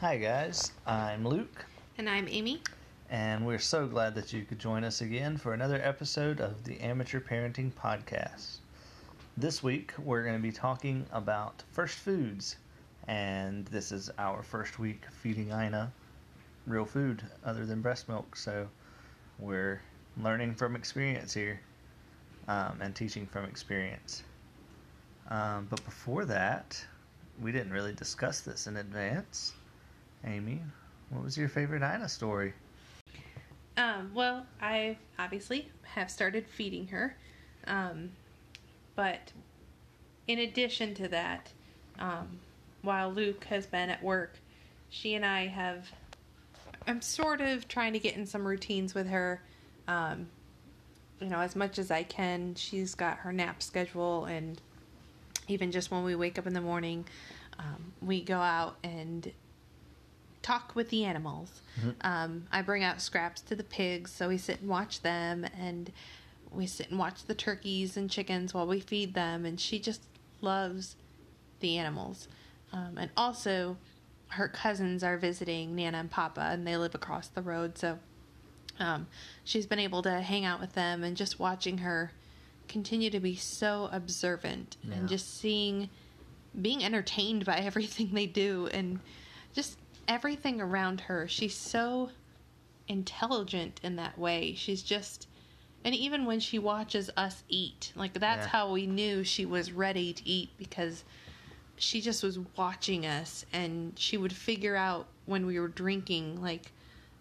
Hi, guys. I'm Luke, And I'm Amy. and we're so glad that you could join us again for another episode of the Amateur Parenting Podcast. This week, we're going to be talking about first foods, and this is our first week feeding Ina real food other than breast milk, so we're learning from experience here um, and teaching from experience. Um, but before that, we didn't really discuss this in advance. Amy, what was your favorite Ina story? Um, well, I obviously have started feeding her. Um, but in addition to that, um, while Luke has been at work, she and I have. I'm sort of trying to get in some routines with her. Um, you know, as much as I can. She's got her nap schedule, and even just when we wake up in the morning, um, we go out and talk with the animals. Um, I bring out scraps to the pigs, so we sit and watch them, and we sit and watch the turkeys and chickens while we feed them. And she just loves the animals. Um, and also, her cousins are visiting Nana and Papa, and they live across the road, so um, she's been able to hang out with them and just watching her continue to be so observant Yeah. and just seeing being entertained by everything they do and just everything around her she's so intelligent in that way she's just and even when she watches us eat like that's Yeah. how we knew she was ready to eat because she just was watching us and she would figure out when we were drinking like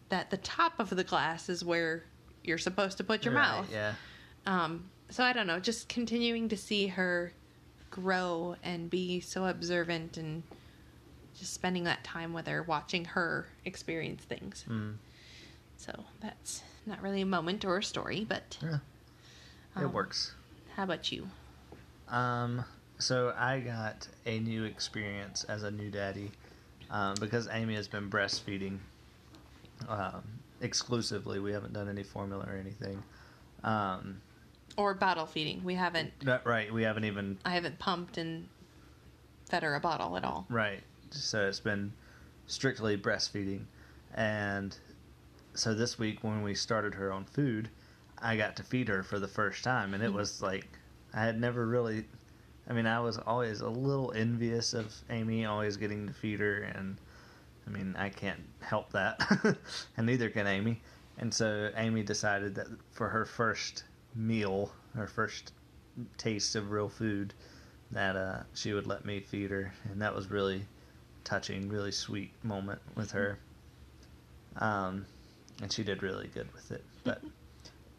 that the top of the glass is where you're supposed to put your Right, mouth Yeah. um, so I don't know, just continuing to see her grow and be so observant and just spending that time with her, watching her experience things. Mm. So that's not really a moment or a story, but Yeah. It Um, works. how about you? Um, so I got a new experience as a new daddy um, because Amy has been breastfeeding um, exclusively. We haven't done any formula or anything. Um, Or bottle feeding. We haven't, that, right, we haven't even I haven't pumped and fed her a bottle at all. Right. So it's been strictly breastfeeding. And so this week, when we started her on food, I got to feed her for the first time. And it was like, I had never really, I mean, I was always a little envious of Amy always getting to feed her. And I mean, I can't help that. and neither can Amy. And so Amy decided that for her first meal, her first taste of real food, that uh, she would let me feed her, and that was really touching, really sweet moment with her. Um, and she did really good with it. But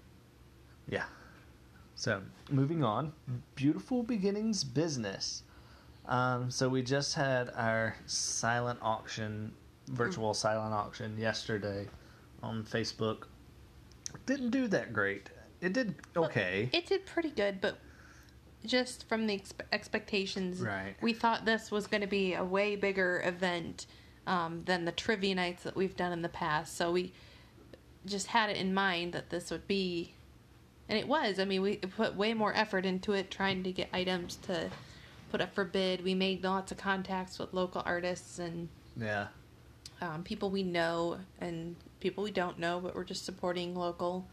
yeah. So moving on, beautiful beginnings business. Um, so we just had our silent auction, virtual silent auction yesterday on Facebook. Didn't do that great. It did okay. It did pretty good, but just from the expe- expectations, Right. we thought this was going to be a way bigger event um, than the trivia nights that we've done in the past. So we just had it in mind that this would be, and it was. I mean, we put way more effort into it, trying to get items to put up for bid. We made lots of contacts with local artists and yeah. um, people we know and people we don't know, but we're just supporting local.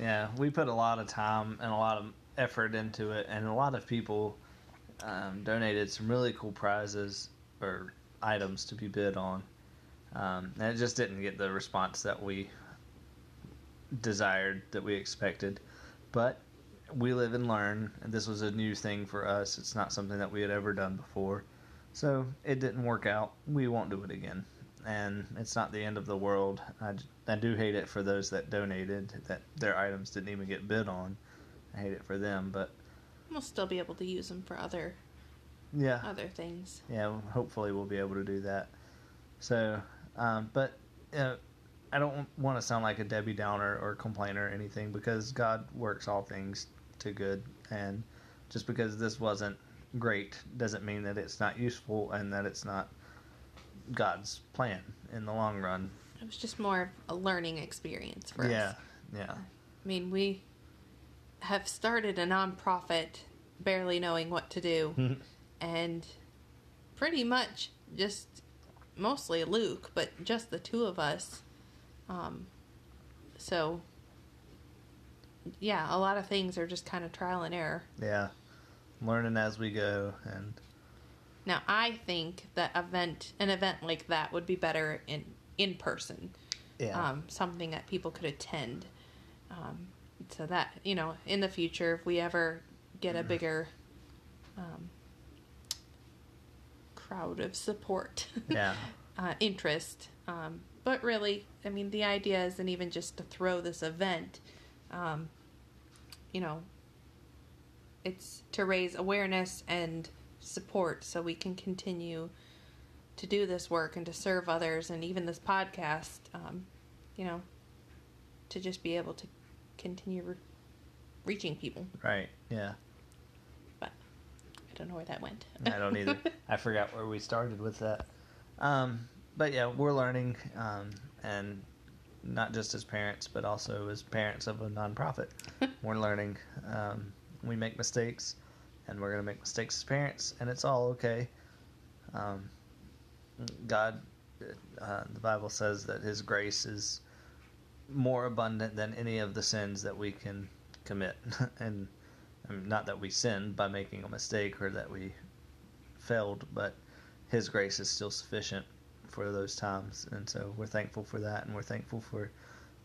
Yeah, we put a lot of time and a lot of effort into it, and a lot of people um, donated some really cool prizes or items to be bid on. Um, and it just didn't get the response that we desired, that we expected. But we live and learn, and this was a new thing for us. It's not something that we had ever done before. So it didn't work out. We won't do it again. And it's not the end of the world. I, I do hate it for those that donated that their items didn't even get bid on. I hate it for them, but We'll still be able to use them for other yeah, other things. yeah. well, Hopefully, we'll be able to do that. So, um, but uh, I don't want to sound like a Debbie Downer or complainer or anything because God works all things to good, and just because this wasn't great doesn't mean that it's not useful and that it's not God's plan in the long run. It was just more of a learning experience for yeah, us. Yeah, yeah, I mean, we have started a nonprofit barely knowing what to do and pretty much just mostly Luke, but just the two of us. Um, so, yeah, a lot of things are just kind of trial and error. Yeah. Learning as we go and Now, I think that event, an event like that, would be better in in person. yeah. Um, something that people could attend. Um, so that you know, in the future, if we ever get a bigger um, crowd of support, yeah. uh, interest. Um, but really, I mean, the idea isn't even just to throw this event. Um, you know, it's to raise awareness and support so we can continue to do this work and to serve others and even this podcast, um, you know, to just be able to continue re- reaching people. Right. Yeah. But I don't know where that went. I don't either. I forgot where we started with that. Um, but yeah, we're learning, um, and not just as parents, but also as parents of a nonprofit. we're learning. Um, we make mistakes, and we're going to make mistakes as parents, and it's all okay. Um, God, uh, the Bible says that His grace is more abundant than any of the sins that we can commit, and I mean, not that we sinned by making a mistake or that we failed, but His grace is still sufficient for those times, and so we're thankful for that, and we're thankful for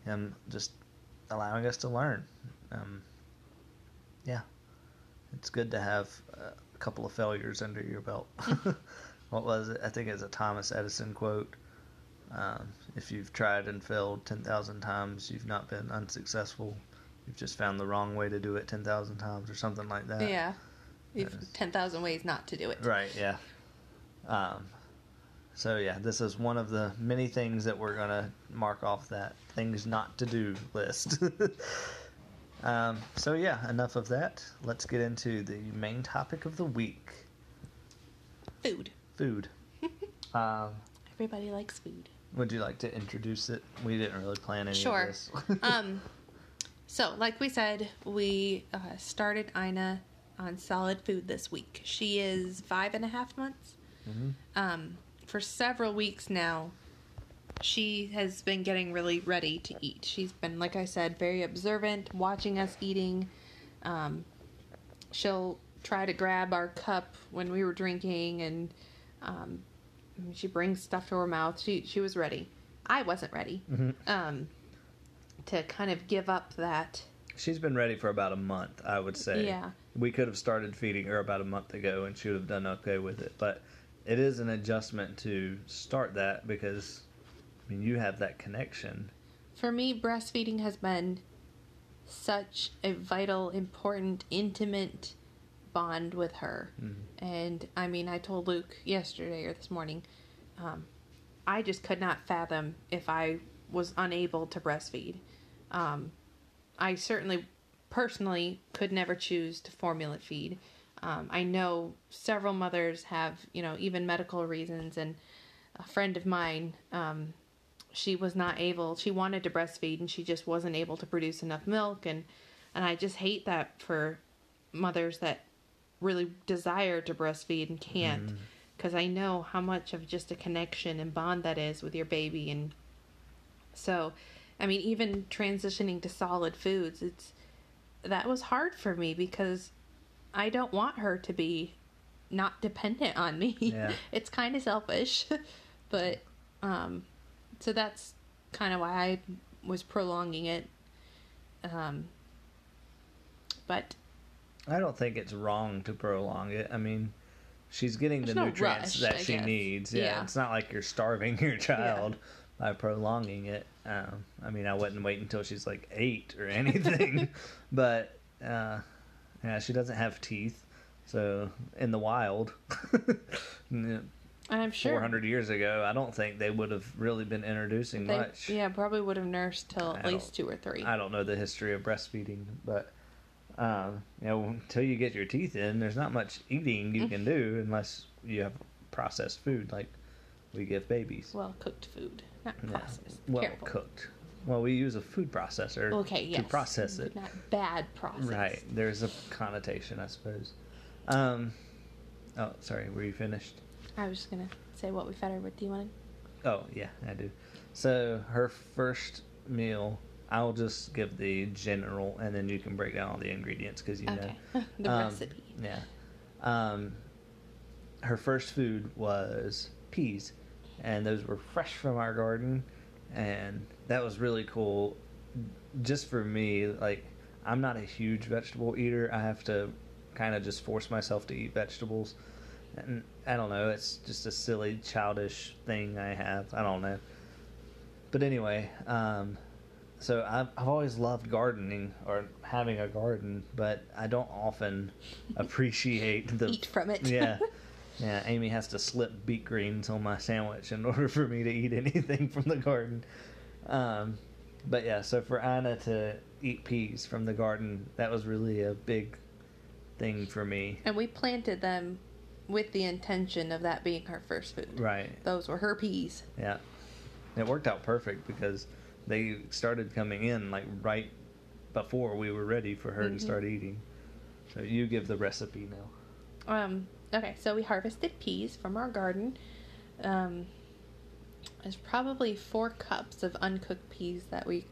Him just allowing us to learn. Um, yeah, it's good to have a couple of failures under your belt. what was it? I think it's a Thomas Edison quote. Um, if you've tried and failed 10,000 times, you've not been unsuccessful. You've just found the wrong way to do it 10,000 times or something like that. yeah. You've 10,000 ways not to do it. Right, yeah. Um, so, yeah, this is one of the many things that we're going to mark off that things not to do list. um, so, yeah, enough of that. Let's get into the main topic of the week Food. food. um, Everybody likes food. Would you like to introduce it? We didn't really plan any Sure. of this. um, so, like we said, we uh, started Ina on solid food this week. She is five and a half months. Mhm. Um, for several weeks now, she has been getting really ready to eat. She's been, like I said, very observant, watching us eating. Um, she'll try to grab our cup when we were drinking, and um, she brings stuff to her mouth. She she was ready. I wasn't ready. Um, to kind of give up that. She's been ready for about a month, I would say. Yeah. We could have started feeding her about a month ago and she would have done okay with it. But it is an adjustment to start that because, I mean, you have that connection. For me, breastfeeding has been such a vital, important, intimate bond with her. And I mean, I told Luke yesterday or this morning, um, I just could not fathom if I was unable to breastfeed. Um, I certainly, personally, could never choose to formula feed. Um, I know several mothers have, you know, even medical reasons, and a friend of mine, um, she was not able. She wanted to breastfeed, and she just wasn't able to produce enough milk, and and I just hate that for mothers that really desire to breastfeed and can't, because I know how much of just a connection and bond that is with your baby, and so, I mean, even transitioning to solid foods, it's that was hard for me because I don't want her to be not dependent on me. Yeah. it's kind of selfish, but um, so that's kind of why I was prolonging it. Um, but I don't think it's wrong to prolong it. I mean, she's getting There's the no nutrients rush, that I she guess. needs. Yeah, Yeah. It's not like you're starving your child by prolonging it. Um, I mean, I wouldn't wait until she's like eight or anything. but, uh, yeah, she doesn't have teeth. So, in the wild, and I'm sure 400 years ago, I don't think they would have really been introducing they, much. yeah, probably would have nursed till I at least two or three. I don't know the history of breastfeeding, but um, you know, until you get your teeth in, there's not much eating you can do unless you have processed food like we give babies. well cooked food, not Yeah. processed. Well Careful. cooked. Well, we use a food processor Okay, yes. to process it. Not bad process. Right. There's a connotation, I suppose. Um, oh, sorry. Were you finished? I was just gonna say what we fed her with. Do you want to? Oh yeah, I do. So her first meal, I'll just give the general, and then you can break down all the ingredients because you Okay. know the Um, recipe. Yeah. Um, her first food was peas, and those were fresh from our garden, and that was really cool. Just for me, like I'm not a huge vegetable eater. I have to kind of just force myself to eat vegetables, and I don't know. It's just a silly, childish thing I have. I don't know. But anyway, um, so I've, I've always loved gardening or having a garden, but I don't often appreciate the Eat from it. yeah, yeah. Amy has to slip beet greens on my sandwich in order for me to eat anything from the garden. Um, but yeah, so for Anna to eat peas from the garden, that was really a big thing for me. And we planted them with the intention of that being her first food. Right. Those were her peas. Yeah. It worked out perfect because they started coming in like right before we were ready for her Mhm. to start eating. So you give the recipe now. Um, okay, so we harvested peas from our garden. Um, there's probably four cups of uncooked peas that we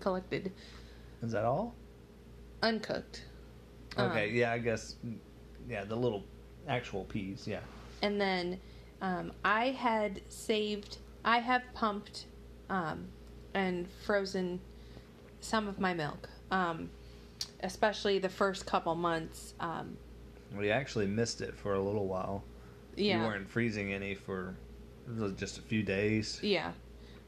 collected. Is that all? Uncooked. Okay, Um, yeah, I guess yeah, the little actual peas, yeah. And then um, I had saved, I have pumped um, and frozen some of my milk, um, especially the first couple months. Um, We actually missed it for a little while. yeah. You weren't freezing any for just a few days. Yeah.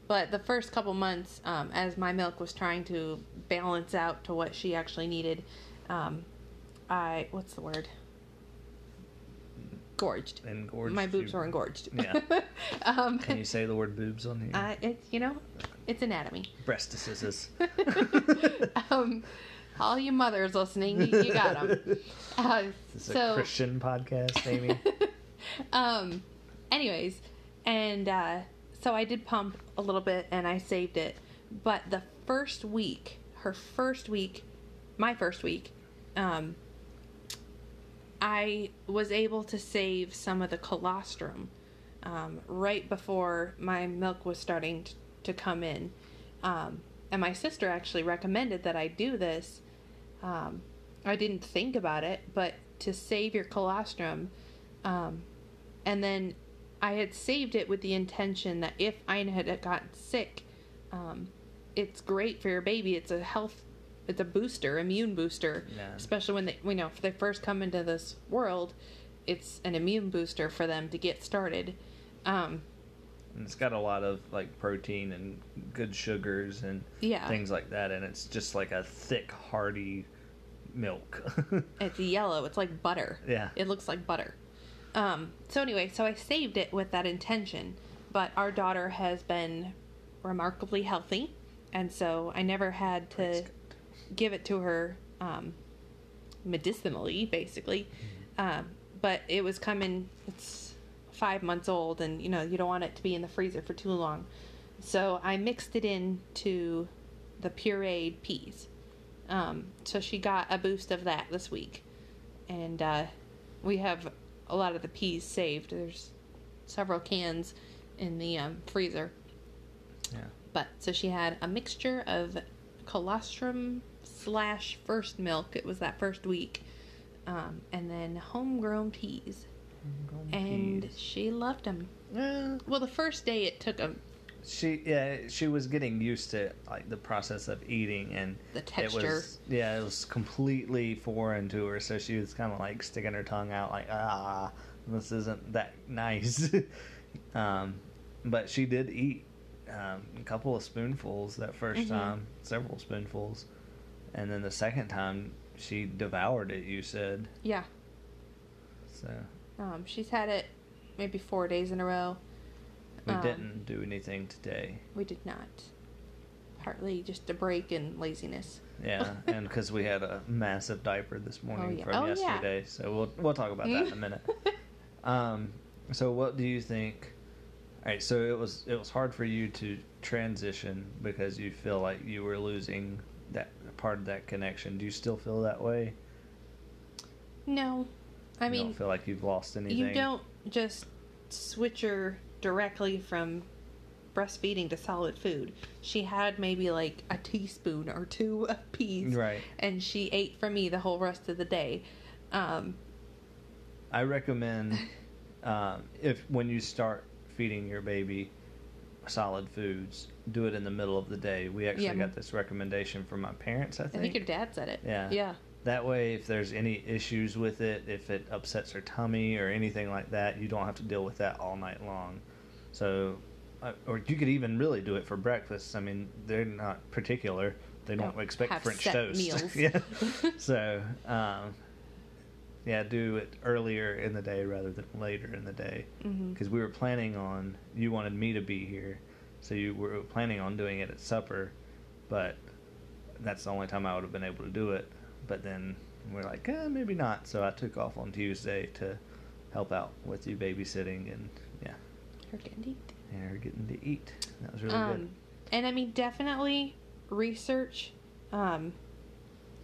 But the first couple months, um, as my milk was trying to balance out to what she actually needed, um, I what's the word? Gorged. Engorged. my boobs you- were engorged. Yeah. um, Can you say the word boobs on here? I, it's you know, it's anatomy. Breastises. um, all you mothers listening, you, you got them. Uh, This is a so, Christian podcast, Amy. um, anyways, and uh, so I did pump a little bit and I saved it. But the first week, her first week, my first week, um, I was able to save some of the colostrum um, right before my milk was starting t- to come in. Um, and my sister actually recommended that I do this. Um, I didn't think about it, but to save your colostrum, um, and then I had saved it with the intention that if Ina had gotten sick, um, it's great for your baby. It's a health, it's a booster, immune booster, Yeah. especially when they, you know, if they first come into this world, it's an immune booster for them to get started. Um, And it's got a lot of like protein and good sugars and Yeah. things like that, and it's just like a thick, hearty milk. It's yellow. It's like butter. Yeah. It looks like butter. Um, so anyway, so I saved it with that intention. But our daughter has been remarkably healthy, and so I never had to give it to her um, medicinally, basically. Um, but it was coming. It's five months old, and you know you don't want it to be in the freezer for too long. So I mixed it into the pureed peas. Um, so she got a boost of that this week, and uh, we have a lot of the peas saved. There's several cans in the um, freezer. yeah. But so she had a mixture of colostrum slash first milk. It was that first week, um, and then homegrown peas, and she loved him. Yeah. Well, the first day it took him. She yeah she was getting used to like the process of eating and The It texture. was, yeah, it was completely foreign to her, so she was kind of like sticking her tongue out, like ah, this isn't that nice. um, but she did eat um, a couple of spoonfuls that 1st Mhm. time, several spoonfuls, and then the second time she devoured it. You said yeah. so. Um, she's had it maybe four days in a row. We Um, didn't do anything today. We did not. Partly just a break and laziness. Yeah, and because we had a massive diaper this morning yeah. from Oh, yeah. yesterday, so we'll we'll talk about that in a minute. Um, so what do you think? All right, so it was it was hard for you to transition because you feel like you were losing that part of that connection. Do you still feel that way? no, I mean don't feel like you've lost anything. you don't just switch your directly from breastfeeding to solid food. She had maybe like a teaspoon or two of peas, Right. and she ate from me the whole rest of the day. Um, I recommend um, if when you start feeding your baby solid foods, do it in the middle of the day. We actually Yeah. got this recommendation from my parents. I think. I think your dad said it. Yeah. Yeah. That way, if there's any issues with it, if it upsets her tummy or anything like that, you don't have to deal with that all night long. So, uh, or you could even really do it for breakfast. I mean, they're not particular. They don't Don't expect have French set toast. meals. yeah. So, um, yeah, do it earlier in the day rather than later in the day. Because we were planning on, you wanted me to be here, so you were planning on doing it at supper, but that's the only time I would have been able to do it. But then we're like, eh, maybe not. So I took off on Tuesday to help out with you babysitting and yeah, Her candy. and her getting to eat. That was really um, good. And I mean, definitely research. Um,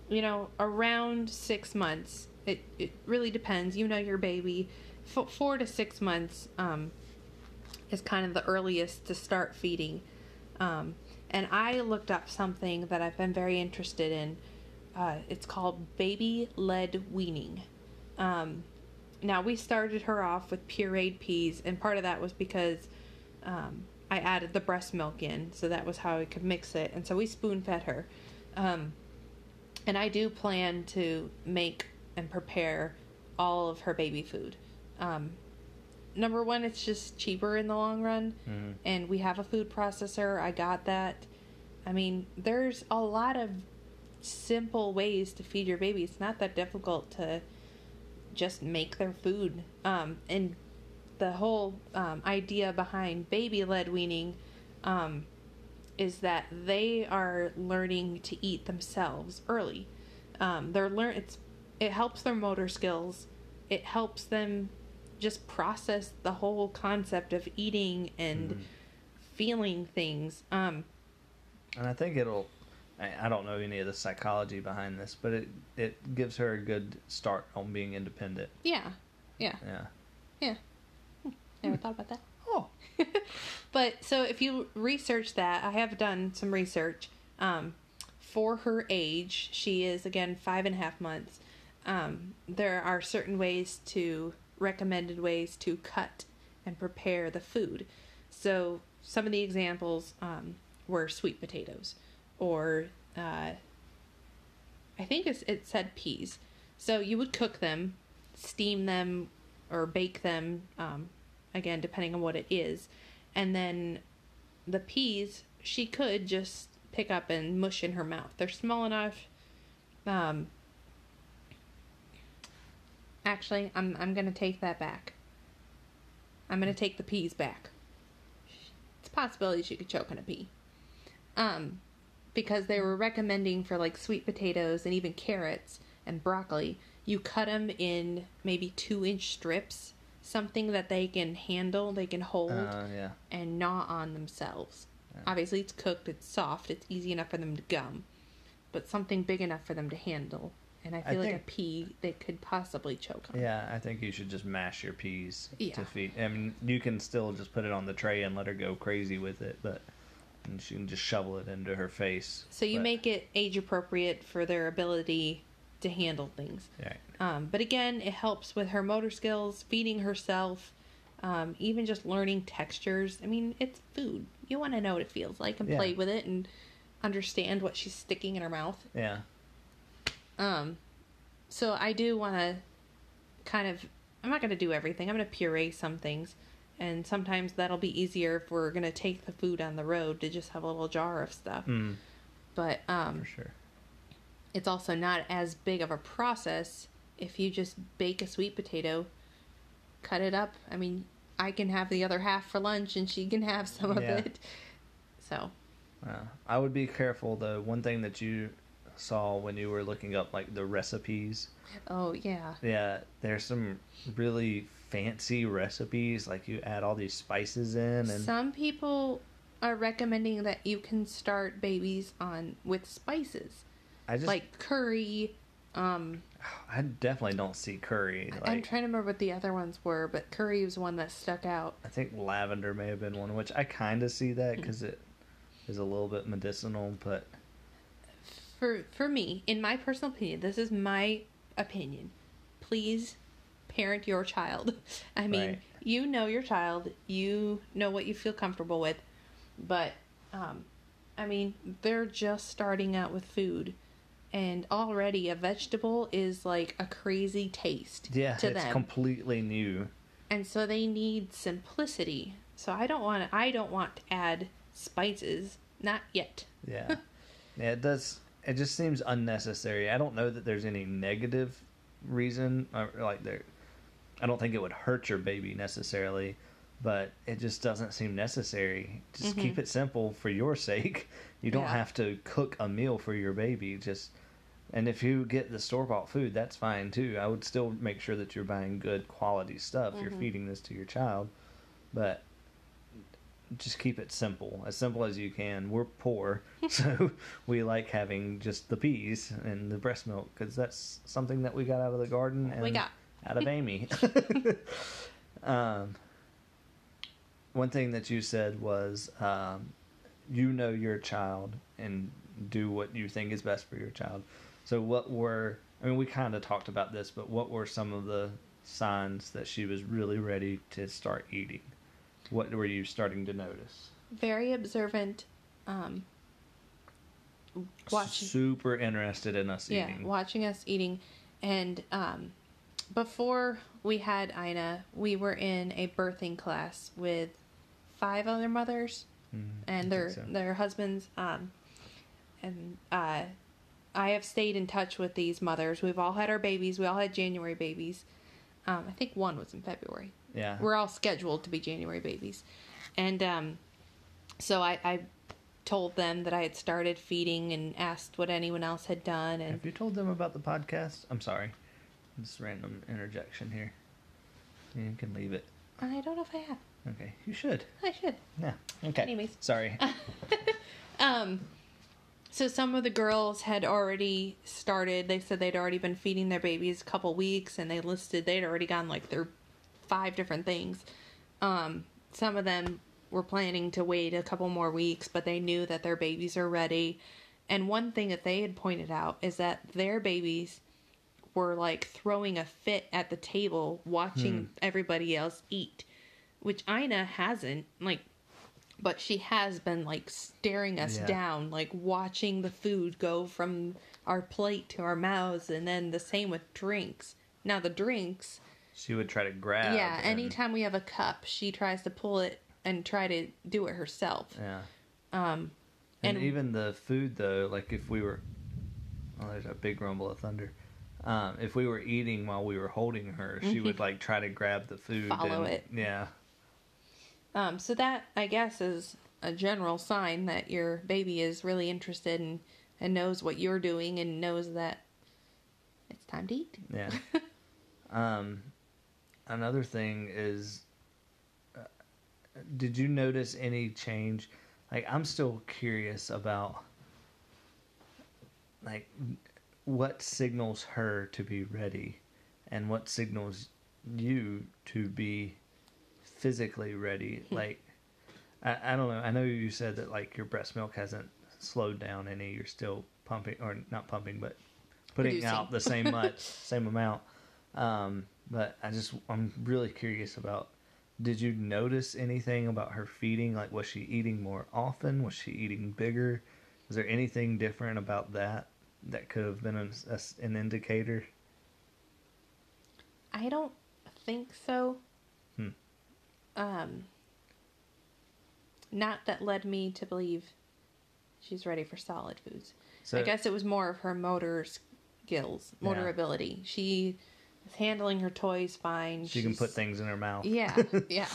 you know, around six months. It it really depends. You know your baby. F- four to six months um, is kind of the earliest to start feeding. Um, and I looked up something that I've been very interested in. Uh, it's called baby led weaning. Um, now we started her off with pureed peas, and part of that was because um, I added the breast milk in, so that was how I could mix it, and so we spoon fed her. Um, and I do plan to make and prepare all of her baby food. Um, number one, it's just cheaper in the long run, Mhm. and we have a food processor. I got that. I mean, there's a lot of simple ways to feed your baby. It's not that difficult to just make their food. Um, and the whole um, idea behind baby led weaning um, is that they are learning to eat themselves early. Um, they're learn it's it helps their motor skills. It helps them just process the whole concept of eating and Mhm. feeling things. Um, And I think it'll. I I don't know any of the psychology behind this, but it it gives her a good start on being independent. yeah, yeah, Yeah. yeah. Hmm, Never thought about that. Oh. but so if you research that, I have done some research. Um, for her age, she is again five and a half months. Um, there are certain ways to recommended ways to cut and prepare the food. So some of the examples um, were sweet potatoes, or uh, I think it said peas. So you would cook them, steam them, or bake them. Um, again, depending on what it is, and then the peas she could just pick up and mush in her mouth. They're small enough. Um, actually, I'm I'm gonna take that back. I'm gonna take the peas back. It's a possibility she could choke on a pea. Um, because they were recommending for like sweet potatoes and even carrots and broccoli, you cut them in maybe two inch strips, something that they can handle, they can hold Uh, yeah. and gnaw on themselves. Yeah. Obviously, it's cooked, it's soft, it's easy enough for them to gum, but something big enough for them to handle. And I I feel like a pea they could possibly choke on. Yeah, I think you should just mash your peas Yeah. to feed. I mean, you can still just put it on the tray and let her go crazy with it, but and she can just shovel it into her face. So you But- make it age appropriate for their ability to handle things. Right. Um, but again, it helps with her motor skills, feeding herself, um, even just learning textures. I mean, it's food. You want to know what it feels like and Yeah. play with it and understand what she's sticking in her mouth. Yeah. Um, so I do want to kind of. I'm not going to do everything. I'm going to puree some things, and sometimes that'll be easier if we're going to take the food on the road to just have a little jar of stuff. Mm, But um, for sure. it's also not as big of a process if you just bake a sweet potato, cut it up. I mean, I can have the other half for lunch, and she can have some of it. So Uh, I would be careful. The one thing that you saw when you were looking up like the recipes. Oh yeah. Yeah, there's some really fancy recipes. Like you add all these spices in, and Some people are recommending that you can start babies on with spices I just like curry. Um, I definitely don't see curry. I'm trying to remember what the other ones were, but curry was one that stuck out. I think lavender may have been one, which I kind of see that because it is a little bit medicinal, but For for me, in my personal opinion, this is my opinion. Please parent your child. I mean, Right. you know your child, you know what you feel comfortable with, but um I mean, they're just starting out with food and already a vegetable is like a crazy taste yeah, to it's them. completely new. and so they need simplicity. So I don't want to I don't want to add spices, not yet. Yeah. yeah, it does. It just seems unnecessary. I don't know that there's any negative reason, or like there. I don't think it would hurt your baby necessarily, but it just doesn't seem necessary. Just Mhm. keep it simple for your sake. You don't Yeah. have to cook a meal for your baby. Just and if you get the store bought food, that's fine too. I would still make sure that you're buying good quality stuff. You're Mhm. feeding this to your child, but just keep it simple, as simple as you can. We're poor, so we like having just the peas and the breast milk because that's something that we got out of the garden and We got. Out of Amy. um, one thing that you said was um, you know your child and do what you think is best for your child. So, what were, I mean, we kind of talked about this, but what were some of the signs that she was really ready to start eating? What were you starting to notice? Very observant um watching Super interested in us yeah, eating. watching us eating. And um, before we had Ina, we were in a birthing class with five other mothers Mhm, and their so. their husbands. Um, and uh, I have stayed in touch with these mothers. We've all had our babies. We all had January babies. Um, I think one was in February. Yeah. We're all scheduled to be January babies. And um, so I, I told them that I had started feeding and asked what anyone else had done. And Have you told them about the podcast? I'm sorry. This random interjection here. You can leave it. I don't know if I have. Okay. You should. I should. Yeah. Okay. Anyways. Sorry. Um, so some of the girls had already started. They said they'd already been feeding their babies a couple weeks, and they listed they'd already gone like their five different things. Um, some of them were planning to wait a couple more weeks, but they knew that their babies are ready. And one thing that they had pointed out is that their babies were like throwing a fit at the table watching everybody else eat, which Ina hasn't. Like, but she has been like staring us Yeah. down, like watching the food go from our plate to our mouths, and then the same with drinks. Now the drinks, she would try to grab. yeah. and- Anytime we have a cup, she tries to pull it and try to do it herself. Yeah. Um, And, And- even the food though, like if we were, oh, there's a big rumble of thunder. Um, if we were eating while we were holding her, she would like try to grab the food. Mm-hmm. Follow and, it. Yeah. Um, so that I guess is a general sign that your baby is really interested and and knows what you're doing and knows that it's time to eat. Yeah. um, another thing is, uh, did you notice any change? Like, I'm still curious about, like, what signals her to be ready, and what signals you to be physically ready. like, I, I don't know. I know you said that like your breast milk hasn't slowed down any. You're still pumping, or not pumping, but putting Producing. out the same much, same amount. Um, but I just I'm really curious about. Did you notice anything about her feeding? Like, was she eating more often? Was she eating bigger? is there anything different about that that could have been an, a- an indicator? I don't think so. Hmm. Um, not that led me to believe she's ready for solid foods. So I guess it was more of her motor skills, motor Yeah. ability. She is handling her toys fine. she can put things in her mouth. Yeah, yeah.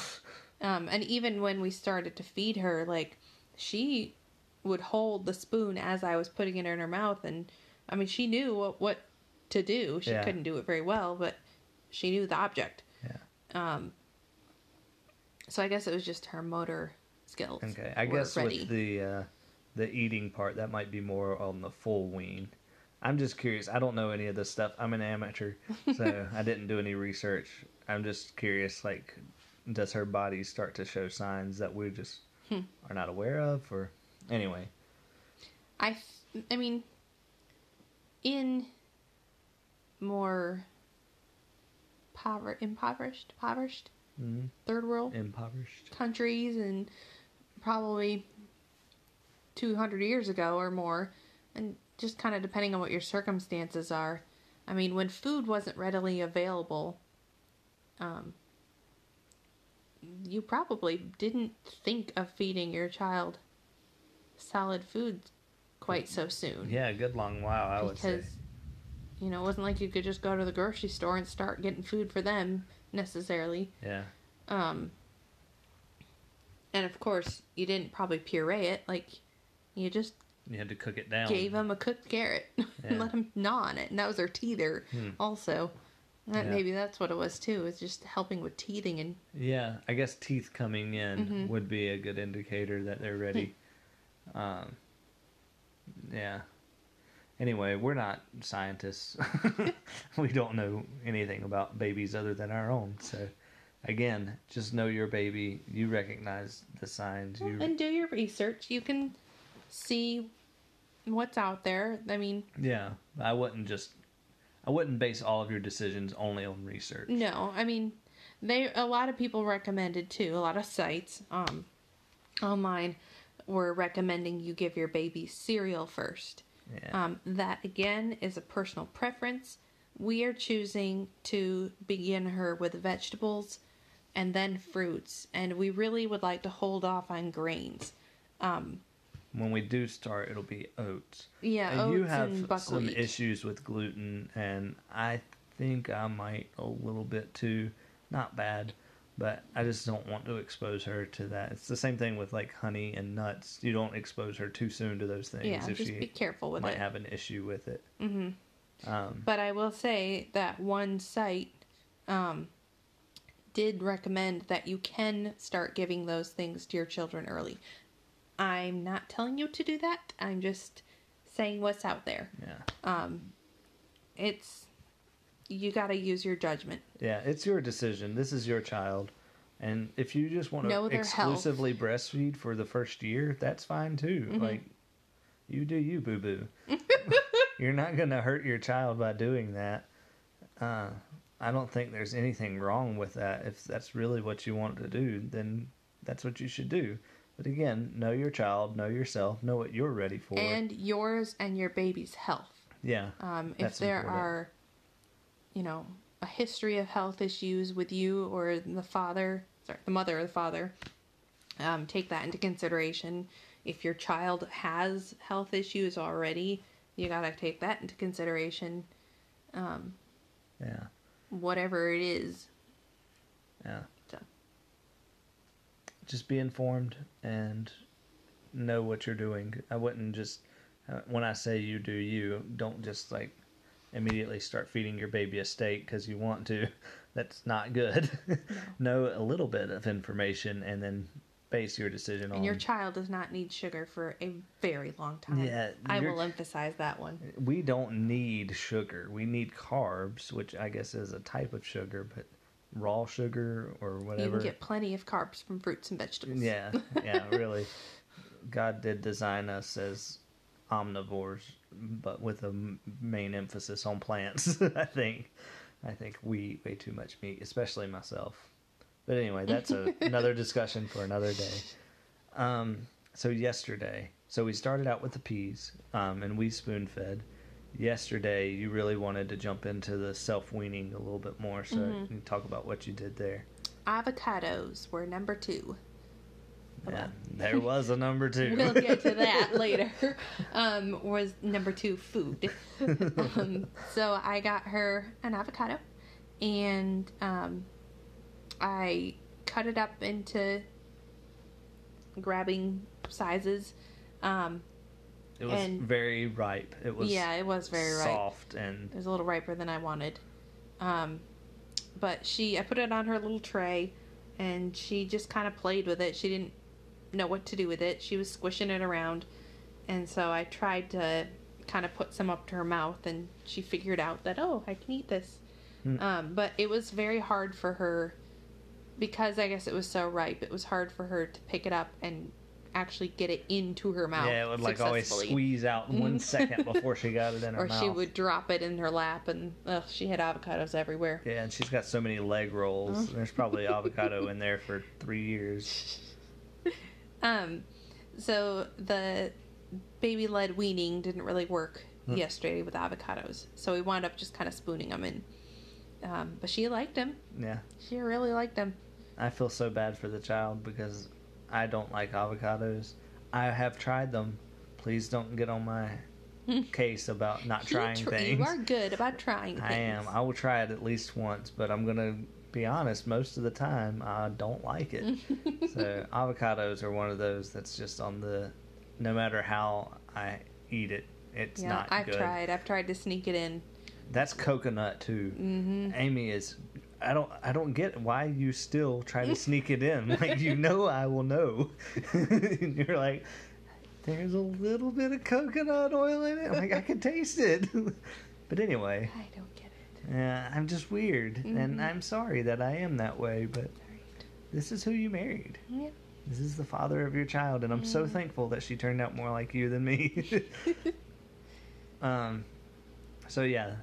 Um, and even when we started to feed her, like she would hold the spoon as I was putting it in her mouth, and I mean, she knew what what to do. She Yeah. couldn't do it very well, but she knew the object. Yeah. Um. So I guess it was just her motor skills. Okay, I guess ready. with the uh, the eating part, that might be more on the full wean. I'm just curious. I don't know any of this stuff. I'm an amateur, so I didn't do any research. I'm just curious. Like, does her body start to show signs that we just Hmm. are not aware of, or anyway? I, th- I mean, in more pover- impoverished, impoverished mm third world Impoverished. countries, and probably two hundred years ago or more, and just kind of depending on what your circumstances are. I mean, when food wasn't readily available, um, you probably didn't think of feeding your child solid food quite so soon. Yeah, a good long while. I would say. because you know, it wasn't like you could just go to the grocery store and start getting food for them necessarily. Yeah. Um, and of course, you didn't probably puree it. Like, you just You had to cook it down. gave them a cooked carrot Yeah. and let them gnaw on it, and that was their teether. Hmm. Also, that Yeah. maybe that's what it was too. It's just helping with teething and Yeah, I guess teeth coming in Mhm. would be a good indicator that they're ready. um, yeah. Anyway, we're not scientists. we don't know anything about babies other than our own. So, again, just know your baby. You recognize the signs. You and do your research. You can see what's out there. I mean, yeah. I wouldn't just. I wouldn't base all of your decisions only on research. No, I mean, they a lot of people recommended too. A lot of sites um, online were recommending you give your baby cereal first. Yeah. Um, that again is a personal preference. We are choosing to begin her with vegetables and then fruits, and we really would like to hold off on grains. Um, when we do start, it'll be oats. yeah, and oats you have and some issues with gluten, and I think I might a little bit too. Not bad, but I just don't want to expose her to that. It's the same thing with like honey and nuts. You don't expose her too soon to those things yeah, if just she be careful with might it. have an issue with it. Mm-hmm. Um, But I will say that one site um, did recommend that you can start giving those things to your children early. I'm not telling you to do that. I'm just saying what's out there. yeah, Um, it's you got to use your judgment. yeah, it's your decision. This is your child. And if you just want Know to their health. exclusively breastfeed for the first year, that's fine too. Mhm. Like, you do you, boo boo. You're not going to hurt your child by doing that. Uh, I don't think there's anything wrong with that. If that's really what you want to do, then that's what you should do. But again, know your child, know yourself, know what you're ready for. And yours and your baby's health. yeah, Um, if there important. are, you know, a history of health issues with you or the father, sorry, the mother or the father, um, take that into consideration. If your child has health issues already, you gotta take that into consideration. Um, yeah, whatever it is. yeah. So. Just be informed and know what you're doing. I wouldn't just uh, when I say you do you, don't just like immediately start feeding your baby a steak because you want to. That's not good. know a little bit of information and then base your decision on. And your child does not need sugar for a very long time. Yeah, I will emphasize that one. we don't need sugar. We need carbs, which I guess is a type of sugar, but raw sugar or whatever. You can get plenty of carbs from fruits and vegetables. Yeah, yeah, really. God did design us as omnivores, but with a m- main emphasis on plants. I think. I think we eat way too much meat, especially myself. But anyway, that's a, another discussion for another day. Um, so yesterday, so we started out with the peas, um, and we spoon fed. Yesterday, you really wanted to jump into the self weaning a little bit more, so Mhm. you talk about what you did there. Avocados were number two. Yeah, there was a number two. We'll get to that later. Um, was number two food. um, so I got her an avocado, and um, I cut it up into grabbing sizes. Um, It was And- very ripe. It was yeah, it was very ripe. soft and It was a little riper than I wanted. Um, but she, I put it on her little tray, and she just kind of played with it. She didn't know what to do with it. She was squishing it around, and so I tried to kind of put some up to her mouth and she figured out that oh I can eat this. Hmm. Um, but it was very hard for her because I guess it was so ripe. It was hard for her to pick it up and actually get it into her mouth. Yeah, it would like always squeeze out in one Mhm. before she got it in her mouth. or mouth. she would drop it in her lap and ugh, she had avocados everywhere. Yeah, and she's got so many leg rolls. Oh. There's probably avocado in there for three years. Um, so the baby led weaning didn't really work Hmm. yesterday with avocados, so we wound up just kind of spooning them in. Um, but she liked them. Yeah, She really liked them. I feel so bad for the child because I don't like avocados. I have tried them. Please don't get on my case about not trying tr- things. you are good about trying things. I am. I will try it at least once, but I'm gonna be honest. Most of the time, I don't like it. so avocados are one of those that's just on the. No matter how I eat it, it's yeah, not I've good. tried. I've tried to sneak it in. That's coconut too. hmm Amy is. I don't. I don't get why you still try to sneak it in. Like you know, I will know. and you're like, there's a little bit of coconut oil in it. I'm like I can taste it. but anyway, I don't. Yeah, I'm just weird, and Mhm. I'm sorry that I am that way. But Right. this is who you married. Yeah. This is the father of your child, and I'm so Mhm. thankful that she turned out more like you than me. um, so yeah,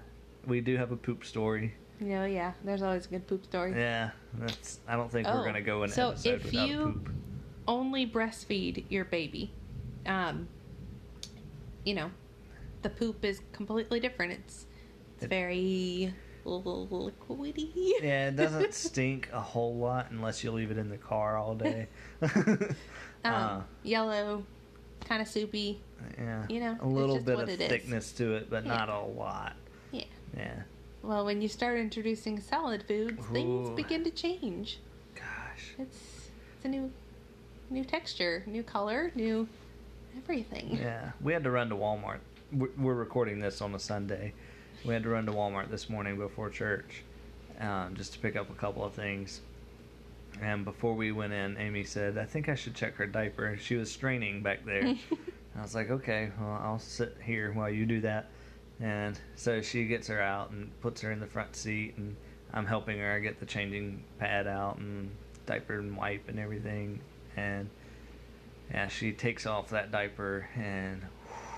we do have a poop story. Yeah, yeah. There's always a good poop story. Yeah, that's. I don't think Oh, we're gonna go an so episode if without you- poop. Only breastfeed your baby. Um, you know, the poop is completely different. It's it's It- very liquidy. Yeah, it doesn't stink a whole lot unless you leave it in the car all day. Um, Uh, yellow, kind of soupy. yeah, you know, a little bit of it is. thickness to it, but Yeah. not a lot. Yeah. Yeah, Well, when you start introducing solid foods, things begin to change. gosh. It's it's a new new texture, new color, new everything. Yeah, we had to run to Walmart. We're recording this on a Sunday. We had to run to Walmart this morning before church, um, just to pick up a couple of things. And before we went in, Amy said, "I think I should check her diaper." She was straining back there. I was like, "Okay, well, I'll sit here while you do that." And so she gets her out and puts her in the front seat, and I'm helping her. I get the changing pad out and diaper and wipe and everything, and yeah, she takes off that diaper and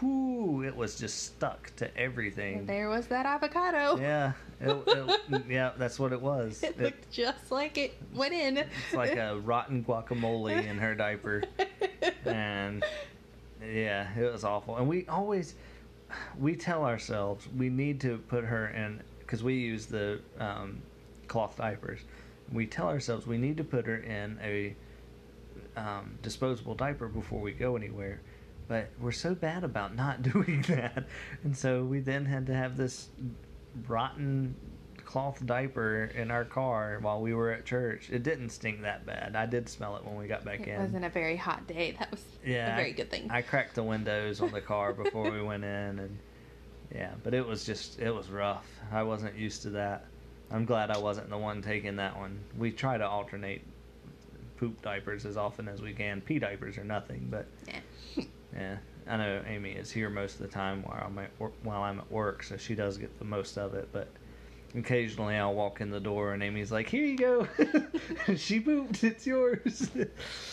whoo, it was just stuck to everything. There was that avocado. Yeah, it, it, yeah, that's what it was. It It- looked just like it went in. it's like a rotten guacamole in her diaper, and yeah, it was awful. And we always we tell ourselves we need to put her in because we use the um, cloth diapers. We tell ourselves we need to put her in a um, disposable diaper before we go anywhere. But we're so bad about not doing that, and so we then had to have this rotten cloth diaper in our car while we were at church. It didn't stink that bad. I did smell it when we got back It in. It wasn't a very hot day. That was Yeah, a very I- good thing. I cracked the windows on the car before we went in, and yeah, but it was just it was rough. I wasn't used to that. I'm glad I wasn't the one taking that one. We try to alternate poop diapers as often as we can. Pee diapers are nothing, but yeah. yeah, I know Amy is here most of the time while I'm at work, while I'm at work, so she does get the most of it. But occasionally I'll walk in the door and Amy's like, "Here you go, she pooped. It's yours."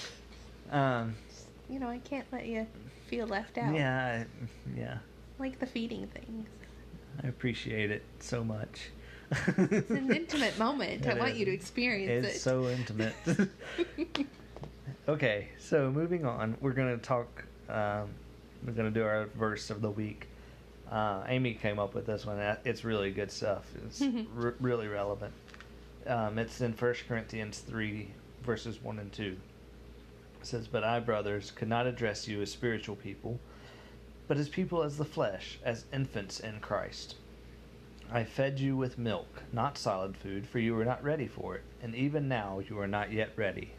um, You know, I can't let you feel left out. yeah, I, yeah. Like the feeding things. I appreciate it so much. It's an intimate moment. I It want is. you to experience It's it. It's so intimate. okay, so moving on, we're gonna talk. Um, we're gonna do our verse of the week. Uh, Amy came up with this one. Uh, It's really good stuff. It's r- really relevant. Um, it's in First Corinthians three, verses one and two. It says, "But I, brothers, could not address you as spiritual people, but as people as the flesh, as infants in Christ." I fed you with milk, not solid food, for you were not ready for it, and even now you are not yet ready.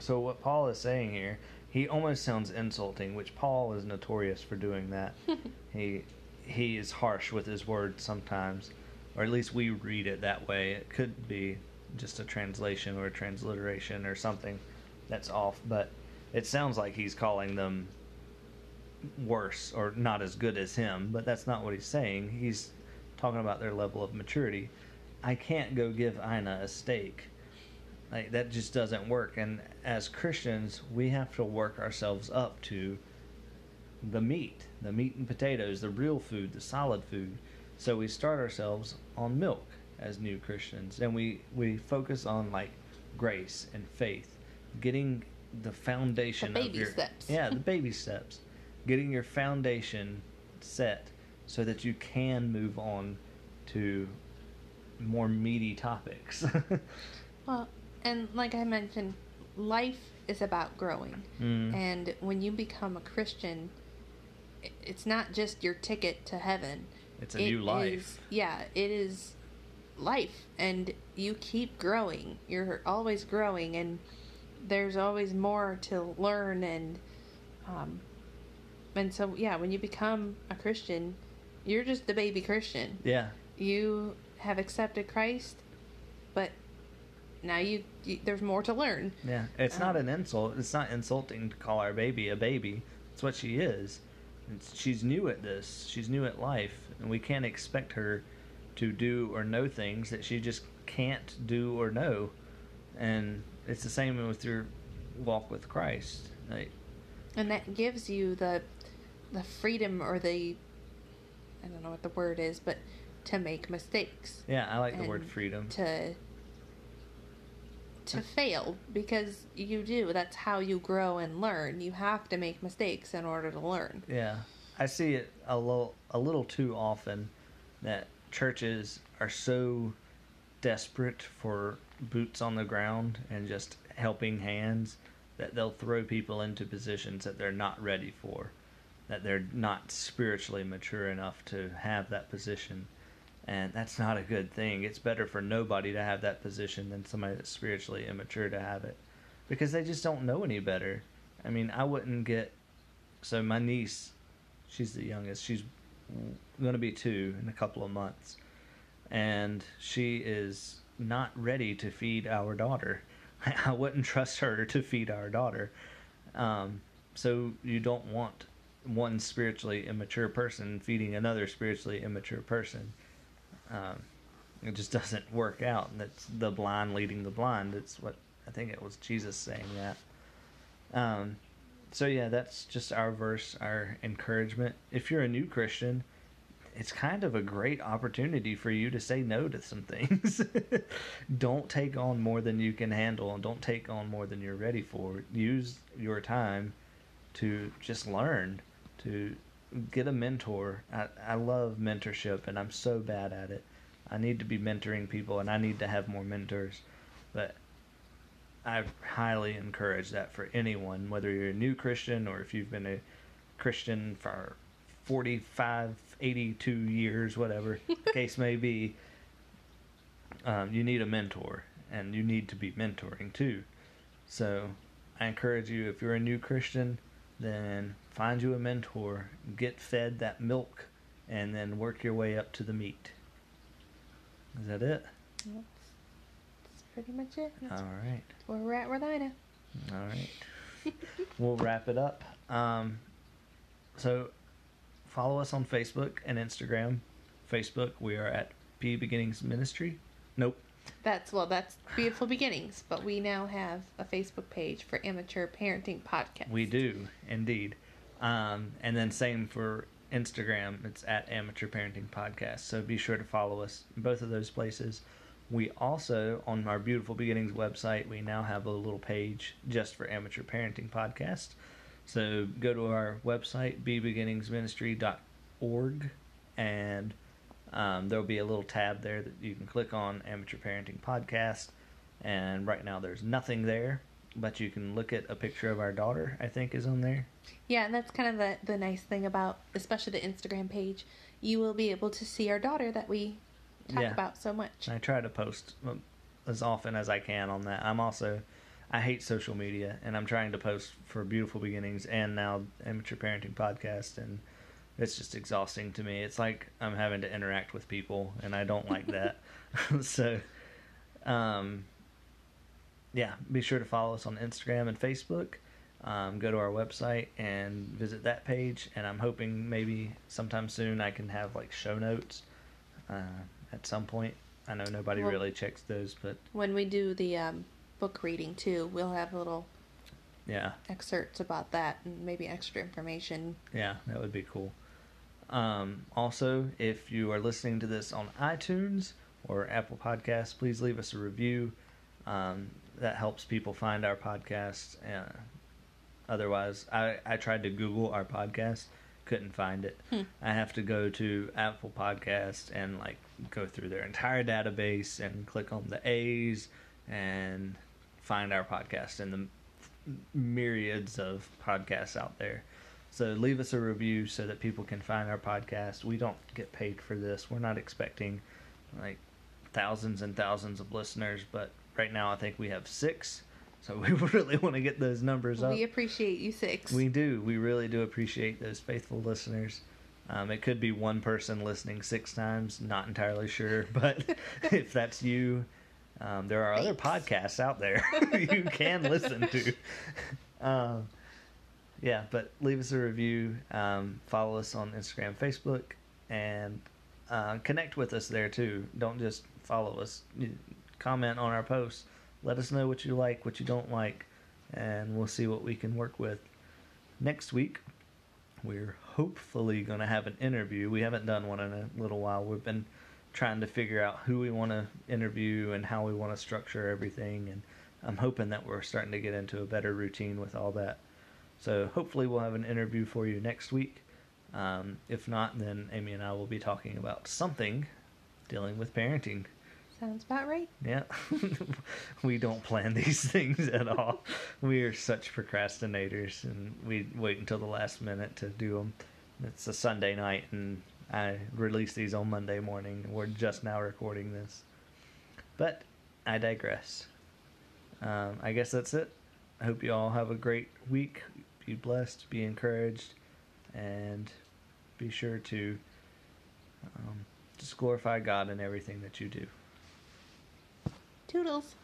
So, what Paul is saying here, he almost sounds insulting, which Paul is notorious for doing that. he he is harsh with his words sometimes, or at least we read it that way. It could be just a translation or a transliteration or something that's off, but it sounds like he's calling them worse or not as good as him, but that's not what he's saying. He's talking about their level of maturity. I can't go give Ina a steak. Like that just doesn't work. And as Christians, we have to work ourselves up to the meat, the meat and potatoes, the real food, the solid food. So we start ourselves on milk as new Christians, and we we focus on like grace and faith, getting the foundation The of your steps. yeah the baby steps, getting your foundation set so that you can move on to more meaty topics. Well, and like I mentioned, life is about growing. Mm. And when you become a Christian, it's not just your ticket to heaven. It's a It new life. is- yeah, it is life. And you keep growing. You're always growing. And there's always more to learn. And, um, and so, yeah, when you become a Christian, you're just the baby Christian. yeah, You have accepted Christ, now you, you there's more to learn. yeah. It's not Um, an insult. It's not insulting to call our baby a baby. It's what she is. It's, she's new at this. She's new at life, and we can't expect her to do or know things that she just can't do or know. And it's the same with your walk with Christ. Like, and that gives you the the freedom or the I don't know what the word is, but to make mistakes, yeah, I like the word freedom. to to fail because you do. That's how you grow and learn. You have to make mistakes in order to learn. Yeah, I see it a little a little too often that churches are so desperate for boots on the ground and just helping hands that they'll throw people into positions that they're not ready for, that they're not spiritually mature enough to have that position. And that's not a good thing. It's better for nobody to have that position than somebody that's spiritually immature to have it. Because they just don't know any better. I mean, I wouldn't get so my niece, she's the youngest. She's going to be two in a couple of months, and she is not ready to feed our daughter. I wouldn't trust her to feed our daughter. Um, so you don't want one spiritually immature person feeding another spiritually immature person. Um, it just doesn't work out. And that's the blind leading the blind. It's what I think it was Jesus saying that. Um, so yeah, that's just our verse, our encouragement. If you're a new Christian, it's kind of a great opportunity for you to say no to some things. don't take on more than you can handle and don't take on more than you're ready for. Use your time to just learn, to get a mentor. I, I love mentorship and I'm so bad at it. I need to be mentoring people and I need to have more mentors. But I highly encourage that for anyone, whether you're a new Christian or if you've been a Christian for 45, 82 years, whatever the case may be. Um, you need a mentor and you need to be mentoring too. So I encourage you, if you're a new Christian, then find you a mentor, get fed that milk, and then work your way up to the meat. Is that it? That's, that's pretty much it. That's All right. where we're at with Ina. All right. we'll wrap it up. Um, so follow us on Facebook and Instagram. Facebook, we are at B Beginnings Ministry. Nope. That's well, that's beautiful beginnings. But we now have a Facebook page for amateur parenting podcast. We do indeed. Um, and then same for Instagram. It's at Amateur Parenting Podcast. So be sure to follow us in both of those places. We also on our Beautiful Beginnings website we now have a little page just for Amateur Parenting Podcast. So go to our website bbeginningsministry.org and um, there'll be a little tab there that you can click on Amateur Parenting Podcast. And right now there's nothing there, but you can look at a picture of our daughter. I think is on there. Yeah, and that's kind of the the nice thing about especially the Instagram page. You will be able to see our daughter that we talk Yeah. about so much. I try to post um, as often as I can on that. I'm also I hate social media, and I'm trying to post for Beautiful Beginnings and now Amateur Parenting Podcast, and it's just exhausting to me. It's like I'm having to interact with people, and I don't like that. so, um, yeah, be sure to follow us on Instagram and Facebook. um, go to our website and visit that page. And I'm hoping maybe sometime soon I can have like show notes uh, at some point. I know nobody Well- really checks those, but When we do the um, book reading too, we'll have little yeah, excerpts about that and maybe extra information. yeah, that would be cool. Um, also, if you are listening to this on iTunes or Apple Podcasts, please leave us a review. Um, that helps people find our podcast. Uh, otherwise, I, I tried to Google our podcast, couldn't find it. Hmm. I have to go to Apple Podcast and like go through their entire database and click on the A's and find our podcast in the myriads of podcasts out there. So leave us a review so that people can find our podcast. We don't get paid for this. We're not expecting like thousands and thousands of listeners, but right now I think we have six. So we really want to get those numbers up. We appreciate you six. We do. We really do appreciate those faithful listeners. Um, it could be one person listening six times, not entirely sure. But if that's you, um, there are other podcasts out there you can listen to. Um, yeah, but leave us a review. Um, follow us on Instagram, Facebook, and uh, connect with us there too. Don't just follow us. Comment on our posts. Let us know what you like, what you don't like, and we'll see what we can work with. Next week, we're hopefully going to have an interview. We haven't done one in a little while. We've been trying to figure out who we want to interview and how we want to structure everything. And I'm hoping that we're starting to get into a better routine with all that. So hopefully, we'll have an interview for you next week. Um, if not, then Amy and I will be talking about something dealing with parenting. Sounds about right. Yeah. we don't plan these things at all. We are such procrastinators and we wait until the last minute to do them. It's a Sunday night and I release these on Monday morning. We're just now recording this. But I digress. Um, I guess that's it. I hope you all have a great week. Be blessed, be encouraged, and be sure to um, just glorify God in everything that you do. Toodles.